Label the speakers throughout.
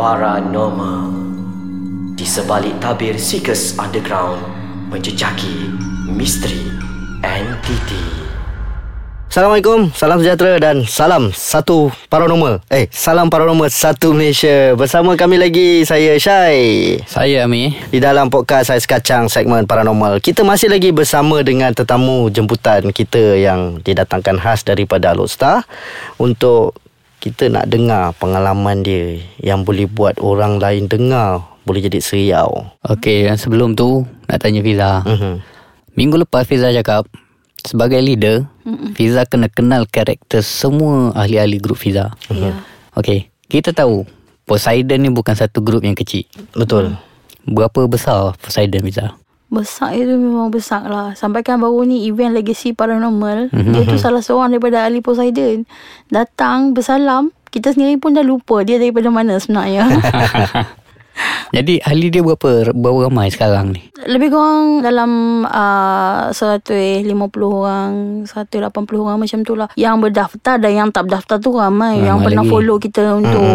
Speaker 1: Paranormal Di sebalik tabir Seekers Underground Menjejaki misteri entiti
Speaker 2: Assalamualaikum, salam sejahtera dan salam satu paranormal. Eh, salam paranormal satu Malaysia. Bersama kami lagi saya Syai.
Speaker 3: Saya Ami.
Speaker 2: Di dalam podcast saya sekacang segmen paranormal. Kita masih lagi bersama dengan tetamu jemputan kita yang didatangkan khas daripada Alustar untuk kita nak dengar pengalaman dia yang boleh buat orang lain dengar boleh jadi seriau.
Speaker 3: Okey, sebelum tu nak tanya Fiza.
Speaker 2: Mhm.
Speaker 3: Minggu lepas Fiza cakap sebagai leader, Mm-mm. Fiza kena kenal karakter semua ahli-ahli grup Fiza.
Speaker 4: Ya.
Speaker 3: Okey, kita tahu Poseidon ni bukan satu grup yang kecil.
Speaker 2: Betul.
Speaker 3: Berapa besar Poseidon Fiza?
Speaker 4: Besar itu memang besar lah Sampai kan baru ni Event Legacy Paranormal mm-hmm. Dia tu salah seorang Daripada ahli Poseidon Datang Bersalam Kita sendiri pun dah lupa Dia daripada mana sebenarnya
Speaker 3: Jadi ahli dia berapa berapa ramai sekarang ni?
Speaker 4: Lebih kurang Dalam uh, 150 orang 180 orang macam tu lah Yang berdaftar Dan yang tak berdaftar tu ramai
Speaker 3: Ramai
Speaker 4: Yang pernah follow kita Untuk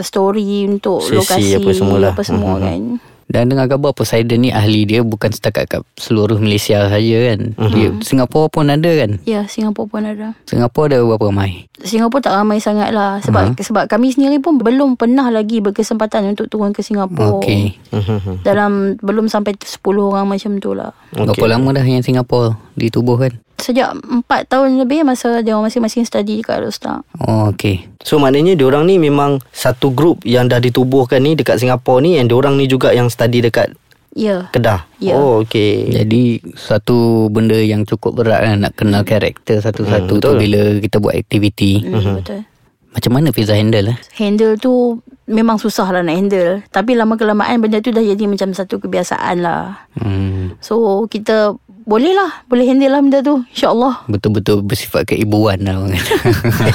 Speaker 4: Story Untuk
Speaker 2: Sesi
Speaker 4: lokasi
Speaker 2: apa semualah.
Speaker 4: Apa semua
Speaker 2: Mhm.
Speaker 4: kan
Speaker 3: Dan dengar khabar Poseidon ni ahli dia bukan setakat kat seluruh Malaysia saja kan. Dia Singapura pun ada kan.
Speaker 4: Ya Singapura pun ada
Speaker 3: Singapura ada berapa ramai?
Speaker 4: Singapura tak ramai sangat lah sebab uh-huh. sebab kami sendiri pun belum pernah lagi berkesempatan untuk turun ke Singapura.
Speaker 3: Okey.
Speaker 2: Mhm.
Speaker 4: Dalam belum sampai 10 orang macam tu lah.
Speaker 3: Okay. Berapa lama dah yang Singapura ditubuhkan?
Speaker 4: Sejak 4 tahun lebih masa dia orang masing-masing study dekat Alostar.
Speaker 3: Oh, okey.
Speaker 2: So maknanya diorang ni memang satu grup yang dah ditubuhkan ni dekat Singapura ni and diorang ni juga yang study dekat
Speaker 4: Ya.
Speaker 2: Kedah.
Speaker 4: Ya.
Speaker 2: Oh okey.
Speaker 3: Jadi satu benda yang cukup berat kan nak kenal karakter satu-satu
Speaker 2: Hmm,
Speaker 3: tu bila kita buat aktiviti.
Speaker 4: Hmm, betul.
Speaker 3: Macam mana Fiza handle eh?
Speaker 4: Handle tu memang susah lah nak handle. Tapi lama kelamaan benda tu dah jadi macam satu kebiasaan lah.
Speaker 3: Hmm,
Speaker 4: So kita boleh lah. Boleh handle lah benda tu. InsyaAllah.
Speaker 3: betul-betul bersifat keibuan lah.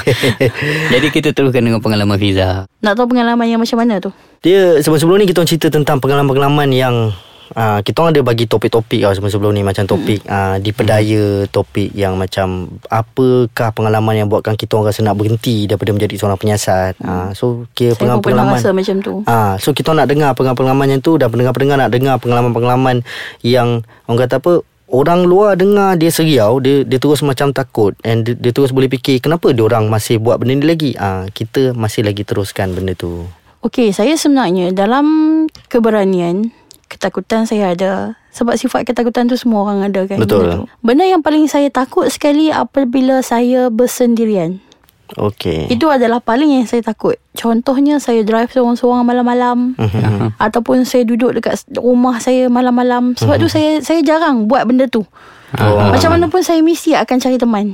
Speaker 3: Jadi kita teruskan dengan pengalaman Fiza.
Speaker 4: Nak tahu pengalaman yang macam mana tu?
Speaker 2: Dia sebelum-sebelum ni kita orang cerita tentang pengalaman-pengalaman yang Uh, kita orang ada bagi topik-topik tau sebelum-sebelum ni macam topik uh, dipedaya topik yang macam apakah pengalaman yang buatkan kita orang rasa nak berhenti daripada menjadi seorang penyiasat uh, so kira
Speaker 4: Saya pun pernah
Speaker 2: pengalaman
Speaker 4: rasa macam tu.
Speaker 2: Ah, so kita nak dengar pengalaman-pengalaman yang tu dan pendengar-pendengar nak dengar pengalaman-pengalaman yang orang kata apa orang luar dengar dia seriau dia dia terus macam takut and dia, dia terus boleh fikir kenapa dia orang masih buat benda ni lagi ah kita masih lagi teruskan benda tu
Speaker 4: Okey, saya sebenarnya dalam keberanian, ketakutan saya ada. Sebab sifat ketakutan tu semua orang ada kan.
Speaker 2: Betul.
Speaker 4: Benda, tu. benda yang paling saya takut sekali apabila saya bersendirian.
Speaker 2: Okey
Speaker 4: Itu adalah paling yang saya takut. Contohnya saya drive seorang-seorang malam-malam.
Speaker 2: Mhm.
Speaker 4: Ataupun saya duduk dekat rumah saya malam-malam. Sebab tu saya saya jarang buat benda tu.
Speaker 2: Oh.
Speaker 4: Macam mana pun saya mesti akan cari teman.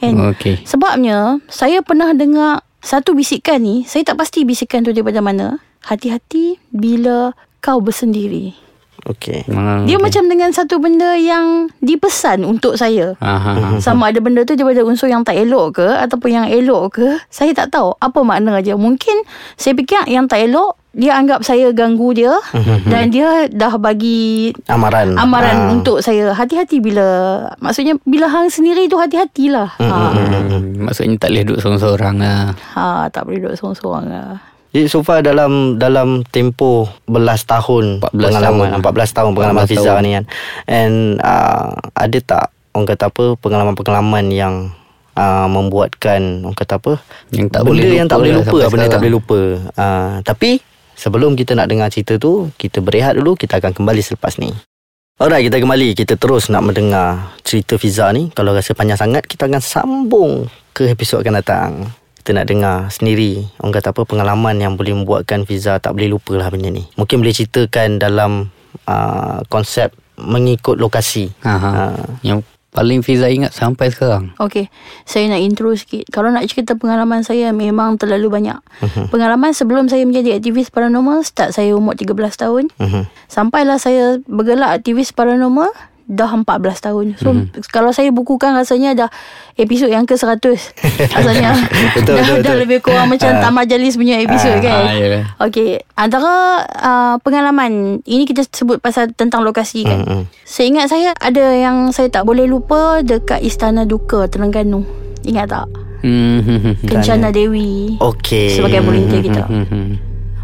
Speaker 4: Kan?
Speaker 3: Okey.
Speaker 4: Sebabnya saya pernah dengar satu bisikan ni, saya tak pasti bisikan tu daripada mana. Hati-hati bila kau bersendiri.
Speaker 2: Okey
Speaker 3: Ah,
Speaker 4: Dia macam dengan satu benda yang dipesan untuk saya.
Speaker 3: Aha.
Speaker 4: Sama ada benda tu daripada unsur yang tak elok ke ataupun yang elok ke, saya tak tahu apa makna dia. Mungkin saya fikir yang tak elok dia anggap saya ganggu dia dan dia dah bagi
Speaker 2: amaran
Speaker 4: amaran
Speaker 2: Ah.
Speaker 4: untuk saya hati-hati bila maksudnya bila hang sendiri tu hati-hatilah. Ha.
Speaker 3: Hmm, maksudnya tak boleh duduk seorang-seorang lah.
Speaker 4: Ha, tak boleh duduk seorang-seorang lah.
Speaker 2: Jadi so far dalam dalam tempoh belas tahun
Speaker 3: 14
Speaker 2: pengalaman
Speaker 3: tahun.
Speaker 2: 14 tahun pengalaman
Speaker 3: 14
Speaker 2: Fiza
Speaker 3: tahun.
Speaker 2: ni kan. And uh, ada tak orang kata apa pengalaman-pengalaman yang uh, membuatkan orang kata apa
Speaker 3: Yang tak
Speaker 2: benda
Speaker 3: boleh
Speaker 2: yang tak boleh
Speaker 3: lah
Speaker 2: lupa benda yang tak
Speaker 3: sekarang.
Speaker 2: boleh lupa. Uh, tapi sebelum kita nak dengar cerita tu kita berehat dulu kita akan kembali selepas ni. Alright kita kembali Kita terus nak mendengar Cerita Fiza ni Kalau rasa panjang sangat Kita akan sambung Ke episod akan datang Kita nak dengar sendiri Orang kata apa Pengalaman yang boleh membuatkan Fiza Tak boleh lupa lah benda ni Mungkin boleh ceritakan dalam uh, Konsep Mengikut lokasi
Speaker 3: Aha.
Speaker 2: Ah.
Speaker 3: Yang paling Fiza ingat sampai sekarang.
Speaker 4: Okey, saya nak intro sikit. Kalau nak cerita pengalaman saya memang terlalu banyak. Pengalaman sebelum saya menjadi aktivis paranormal, start saya umur 13 tahun.
Speaker 2: Mhm.
Speaker 4: Sampailah saya bergerak aktivis paranormal dah 14 tahun. So mm-hmm. kalau saya bukukan rasanya dah episod yang ke-100. rasanya
Speaker 2: Betul,
Speaker 4: dah,
Speaker 2: betul,
Speaker 4: dah
Speaker 2: betul.
Speaker 4: lebih kurang macam
Speaker 2: Ah.
Speaker 4: Tamat Jalis punya episod
Speaker 2: Ah,
Speaker 4: kan.
Speaker 3: ah, ya.
Speaker 4: Okey, antara uh, pengalaman ini kita sebut pasal tentang lokasi kan.
Speaker 2: Mm-mm.
Speaker 4: Seingat saya ada yang saya tak boleh lupa dekat Istana Duka Terengganu. Ingat tak?
Speaker 3: Hmm.
Speaker 4: Kencana Dewi
Speaker 2: Okey
Speaker 4: sebagai volunteer kita.
Speaker 3: Hmm.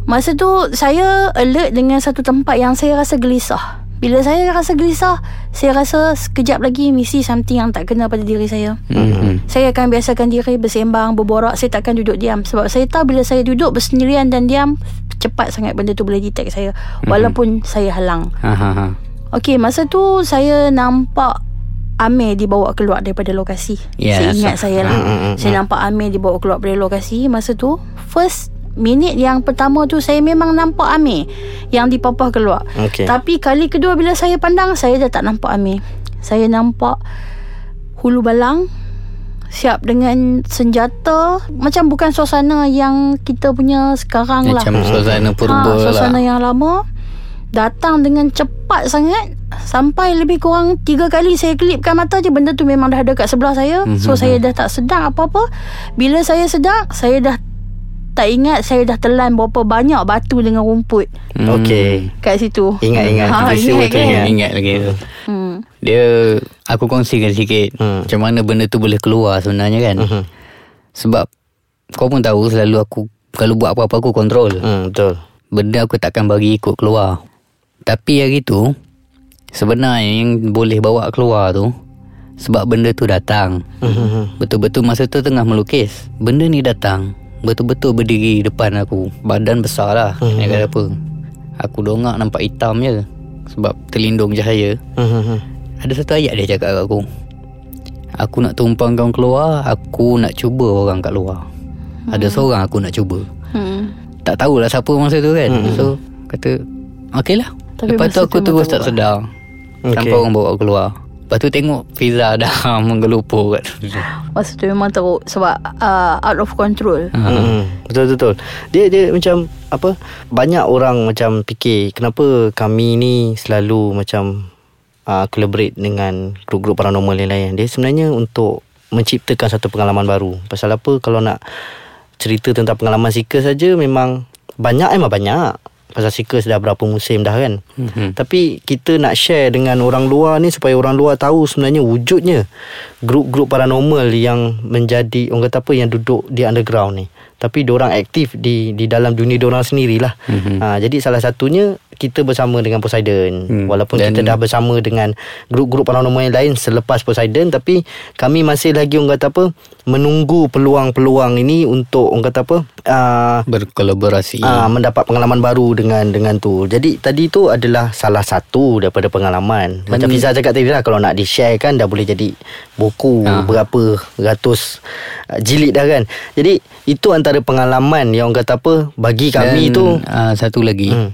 Speaker 4: Masa tu saya alert dengan satu tempat yang saya rasa gelisah. Bila saya rasa gelisah, saya rasa sekejap lagi mesti something yang tak kena pada diri saya.
Speaker 3: Mhm.
Speaker 4: Saya akan biasakan diri bersembang, berborak. Saya takkan duduk diam. Sebab saya tahu bila saya duduk bersendirian dan diam, cepat sangat benda tu boleh detect saya. Walaupun saya halang.
Speaker 3: Ha ha ha.
Speaker 4: Okey, masa tu saya nampak Amir dibawa keluar daripada lokasi.
Speaker 3: Ya,
Speaker 4: saya ingat
Speaker 3: so-
Speaker 4: saya lah. saya nampak Amir dibawa keluar dari lokasi. Masa tu, first minit yang pertama tu saya memang nampak Amir yang dipapah keluar.
Speaker 2: Okey.
Speaker 4: Tapi kali kedua bila saya pandang, saya dah tak nampak Amir. Saya nampak hulu balang siap dengan senjata macam bukan suasana yang kita punya sekarang lah.
Speaker 3: Macam suasana purba
Speaker 4: ha, suasana
Speaker 3: lah.
Speaker 4: yang lama datang dengan cepat sangat sampai lebih kurang tiga kali saya kelipkan mata je benda tu memang dah ada kat sebelah saya
Speaker 3: Mhm.
Speaker 4: so saya dah tak sedar apa-apa bila saya sedar saya dah tak ingat saya dah telan berapa banyak batu dengan rumput
Speaker 3: Hmm.
Speaker 2: Okey.
Speaker 4: kat situ
Speaker 2: Ingat-ingat
Speaker 4: Ha,
Speaker 2: peristiwa
Speaker 4: ingat
Speaker 2: tu
Speaker 4: kan?
Speaker 2: ingat.
Speaker 3: Ingat lagi tu.
Speaker 4: hmm.
Speaker 3: Dia aku kongsikan sikit
Speaker 2: Hmm.
Speaker 3: macam mana benda tu boleh keluar sebenarnya kan.
Speaker 2: Mhm.
Speaker 3: Sebab kau pun tahu selalu aku kalau buat apa-apa aku kontrol.
Speaker 2: Hmm, betul.
Speaker 3: Benda aku takkan bagi ikut keluar. Tapi hari tu sebenarnya yang boleh bawa keluar tu sebab benda tu datang.
Speaker 2: Mhm.
Speaker 3: Betul-betul masa tu tengah melukis. Benda ni datang. Betul-betul berdiri depan aku. Badan besar lah.
Speaker 2: Hmm.
Speaker 3: Nak kata apa. Aku dongak nampak hitam je. Sebab terlindung cahaya.
Speaker 2: Mhm.
Speaker 3: Ada satu ayat dia cakap kat aku. Aku nak tumpang kau keluar. Aku nak cuba orang kat luar. Ada seorang aku nak cuba.
Speaker 4: Hmm.
Speaker 3: Tak tahulah siapa masa tu kan. So kata okey lah.
Speaker 4: Tapi
Speaker 3: Lepas tu aku terus tak sedar.
Speaker 2: Okey.
Speaker 3: Sampai orang bawa keluar. Lepas tu tengok Fiza dah menggelupur kat
Speaker 4: masa tu memang teruk sebab uh, out of control
Speaker 2: Hmm, betul betul. Dia dia macam apa? Banyak orang macam fikir kenapa kami ni selalu macam uh, collaborate dengan grup-grup paranormal yang lain. Dia sebenarnya untuk menciptakan satu pengalaman baru. Pasal apa kalau nak cerita tentang pengalaman seeker saja memang banyak memang banyak. Pasal seeker dah berapa musim dah kan.
Speaker 3: Mhm.
Speaker 2: Tapi kita nak share dengan orang luar ni supaya orang luar tahu sebenarnya wujudnya grup-grup paranormal yang menjadi orang kata apa yang duduk di underground ni. Tapi diorang aktif di di dalam dunia diorang sendirilah.
Speaker 3: Mhm.
Speaker 2: Mm-hmm. Ha, jadi salah satunya kita bersama dengan Poseidon.
Speaker 3: Hmm.
Speaker 2: Walaupun
Speaker 3: Dan-
Speaker 2: kita dah bersama dengan grup-grup paranormal yang lain selepas Poseidon tapi kami masih lagi orang kata apa menunggu peluang-peluang ini untuk orang kata apa uh,
Speaker 3: berkolaborasi.
Speaker 2: Ah mendapat pengalaman baru dengan dengan tu. Jadi tadi tu adalah salah satu daripada pengalaman. Macam Fiza cakap tadi lah kalau nak di-share kan dah boleh jadi buku
Speaker 3: Ah.
Speaker 2: berapa ratus uh, jilid dah kan. Jadi itu antara pengalaman yang orang kata apa bagi kami
Speaker 3: Dan,
Speaker 2: tu
Speaker 3: uh, satu lagi.
Speaker 2: Hmm.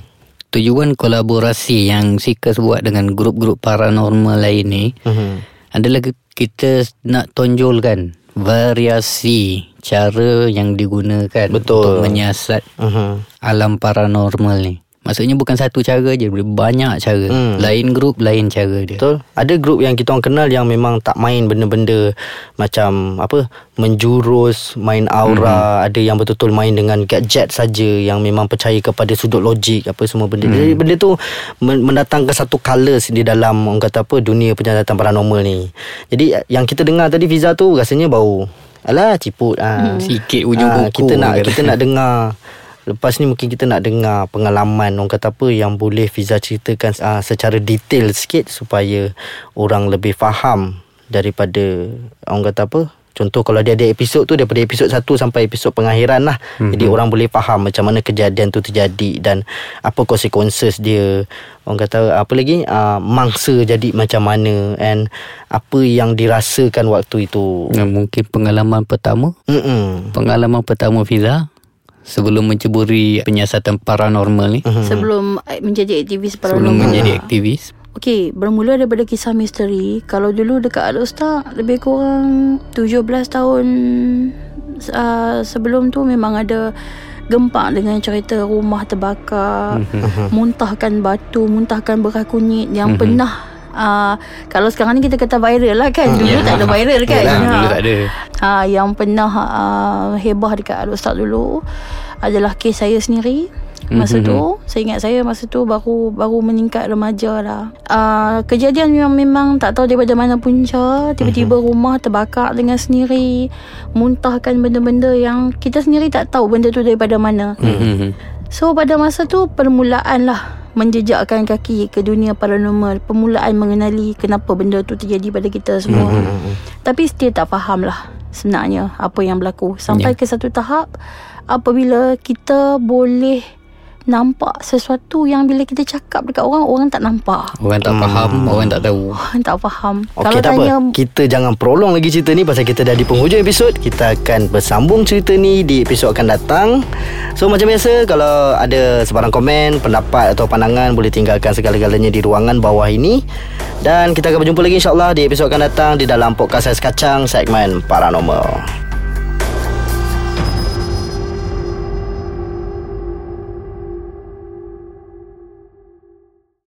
Speaker 3: Tujuan kolaborasi yang Seekers buat dengan grup-grup paranormal lain ni
Speaker 2: Mhm.
Speaker 3: adalah ki- kita nak tonjolkan variasi cara yang digunakan
Speaker 2: Betul.
Speaker 3: untuk menyiasat
Speaker 2: Mhm.
Speaker 3: alam paranormal ni. Maksudnya bukan satu cara je, banyak cara.
Speaker 2: Hmm.
Speaker 3: Lain grup, lain cara dia.
Speaker 2: Betul. Ada grup yang kita orang kenal yang memang tak main benda-benda macam apa menjurus, main aura, ada yang betul-betul main dengan gadget saja yang memang percaya kepada sudut logik apa semua benda. Jadi benda tu men- mendatangkan satu colours di dalam orang kata apa dunia penjelasan paranormal ni. Jadi yang kita dengar tadi Fiza tu rasanya bau Alah ciput ah.
Speaker 3: Sikit ujung
Speaker 2: Ah,
Speaker 3: kuku
Speaker 2: kita nak
Speaker 3: kata.
Speaker 2: kita nak dengar Lepas ni mungkin kita nak dengar pengalaman orang kata apa yang boleh Fiza ceritakan uh, secara detail sikit supaya orang lebih faham daripada orang kata apa Contoh kalau dia ada episod tu daripada episod 1 sampai episod pengakhiran lah. Mm-hmm. Jadi orang boleh faham macam mana kejadian tu terjadi dan apa consequences dia. Orang kata apa lagi uh, mangsa jadi macam mana and apa yang dirasakan waktu itu.
Speaker 3: Mungkin pengalaman pertama
Speaker 2: Mm-mm.
Speaker 3: Pengalaman pertama Fiza Sebelum menceburi penyiasatan paranormal ni.
Speaker 4: Sebelum eh, menjadi aktivis
Speaker 3: Sebelum
Speaker 4: paranormal.
Speaker 3: menjadi aktivis.
Speaker 4: Okey, bermula daripada kisah misteri. Kalau dulu dekat Al Ustaz lebih kurang 17 tahun uh, sebelum tu memang ada gempak dengan cerita rumah terbakar, muntahkan batu, muntahkan beras kunyit yang pernah uh, kalau sekarang ni kita kata viral lah kan. Dulu
Speaker 3: Ya.
Speaker 4: tak ada viral kan.
Speaker 3: Yalah,
Speaker 4: Ha.
Speaker 3: Dulu tak ada
Speaker 4: Ha, yang pernah uh, hebah dekat Al Ustaz dulu adalah kes saya sendiri. Masa tu Saya ingat saya Masa tu baru Baru meningkat remaja lah uh, Kejadian yang memang Tak tahu daripada mana punca Tiba-tiba rumah terbakar Dengan sendiri Muntahkan benda-benda Yang kita sendiri tak tahu Benda tu daripada mana
Speaker 3: Mhm.
Speaker 4: So pada masa tu permulaan lah menjejakkan kaki ke dunia paranormal. Permulaan mengenali kenapa benda tu terjadi pada kita semua.
Speaker 2: Hmm.
Speaker 4: Tapi still tak faham lah sebenarnya apa yang berlaku. Sampai ke satu tahap apabila kita boleh nampak sesuatu yang bila kita cakap dekat orang, orang tak nampak.
Speaker 3: Orang tak faham Orang tak tahu.
Speaker 4: Orang tak faham.
Speaker 2: Okey tak apa. Kita jangan prolong lagi cerita ni Pasal kita dah di penghujung episod. Kita akan bersambung cerita ni Di episod akan datang. So macam biasa Kalau ada sebarang komen Pendapat atau pandangan Boleh tinggalkan segala-galanya Di ruangan bawah ini. Dan kita akan berjumpa lagi insyaAllah Di episod akan datang Di dalam podcast Ais Kacang Segmen Paranormal